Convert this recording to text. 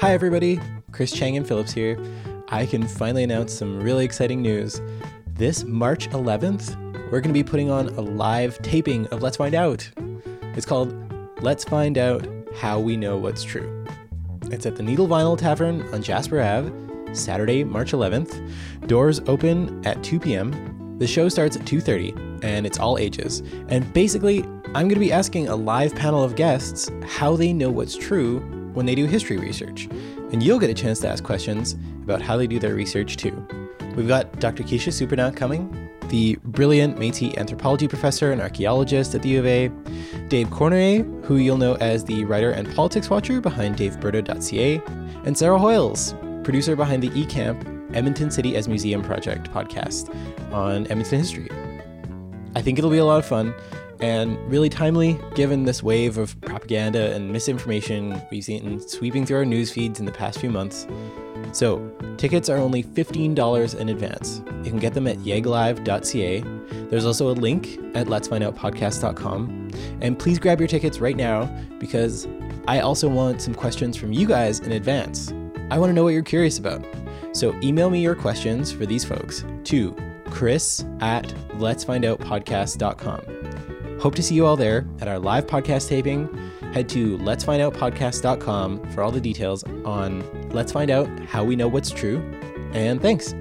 Hi, everybody. Chris Chang-Yen Phillips here. I can finally announce some really exciting news. This March 11th, we're going to be putting on a live taping of Let's Find Out. It's called Let's Find Out How We Know What's True. It's at the Needle Vinyl Tavern on Jasper Ave, Saturday, March 11th. Doors open at 2 p.m. The show starts at 2:30 and it's all ages. And basically, I'm going to be asking a live panel of guests how they know what's true when they do history research. And you'll get a chance to ask questions about how they do their research too. We've got Dr. Kisha Supernant coming, the brilliant Métis anthropology professor and archaeologist at the U of A, Dave Cournoyer, who you'll know as the writer and politics watcher behind DaveBerta.ca, and Sarah Hoyles, producer behind the eCamp Edmonton City as Museum Project podcast on Edmonton history. I think it'll be a lot of fun and really timely given this wave of propaganda and misinformation we've seen sweeping through our news feeds in the past few months. So, tickets are only $15 in advance. You can get them at yeglive.ca. There's also a link at letsfindoutpodcast.com. And please grab your tickets right now because I also want some questions from you guys in advance. I want to know what you're curious about. So, email me your questions for these folks to chris at letsfindoutpodcast.com. Hope to see you all there at our live podcast taping. Head to letsfindoutpodcast.com for all the details on Let's Find Out How We Know What's True. And thanks.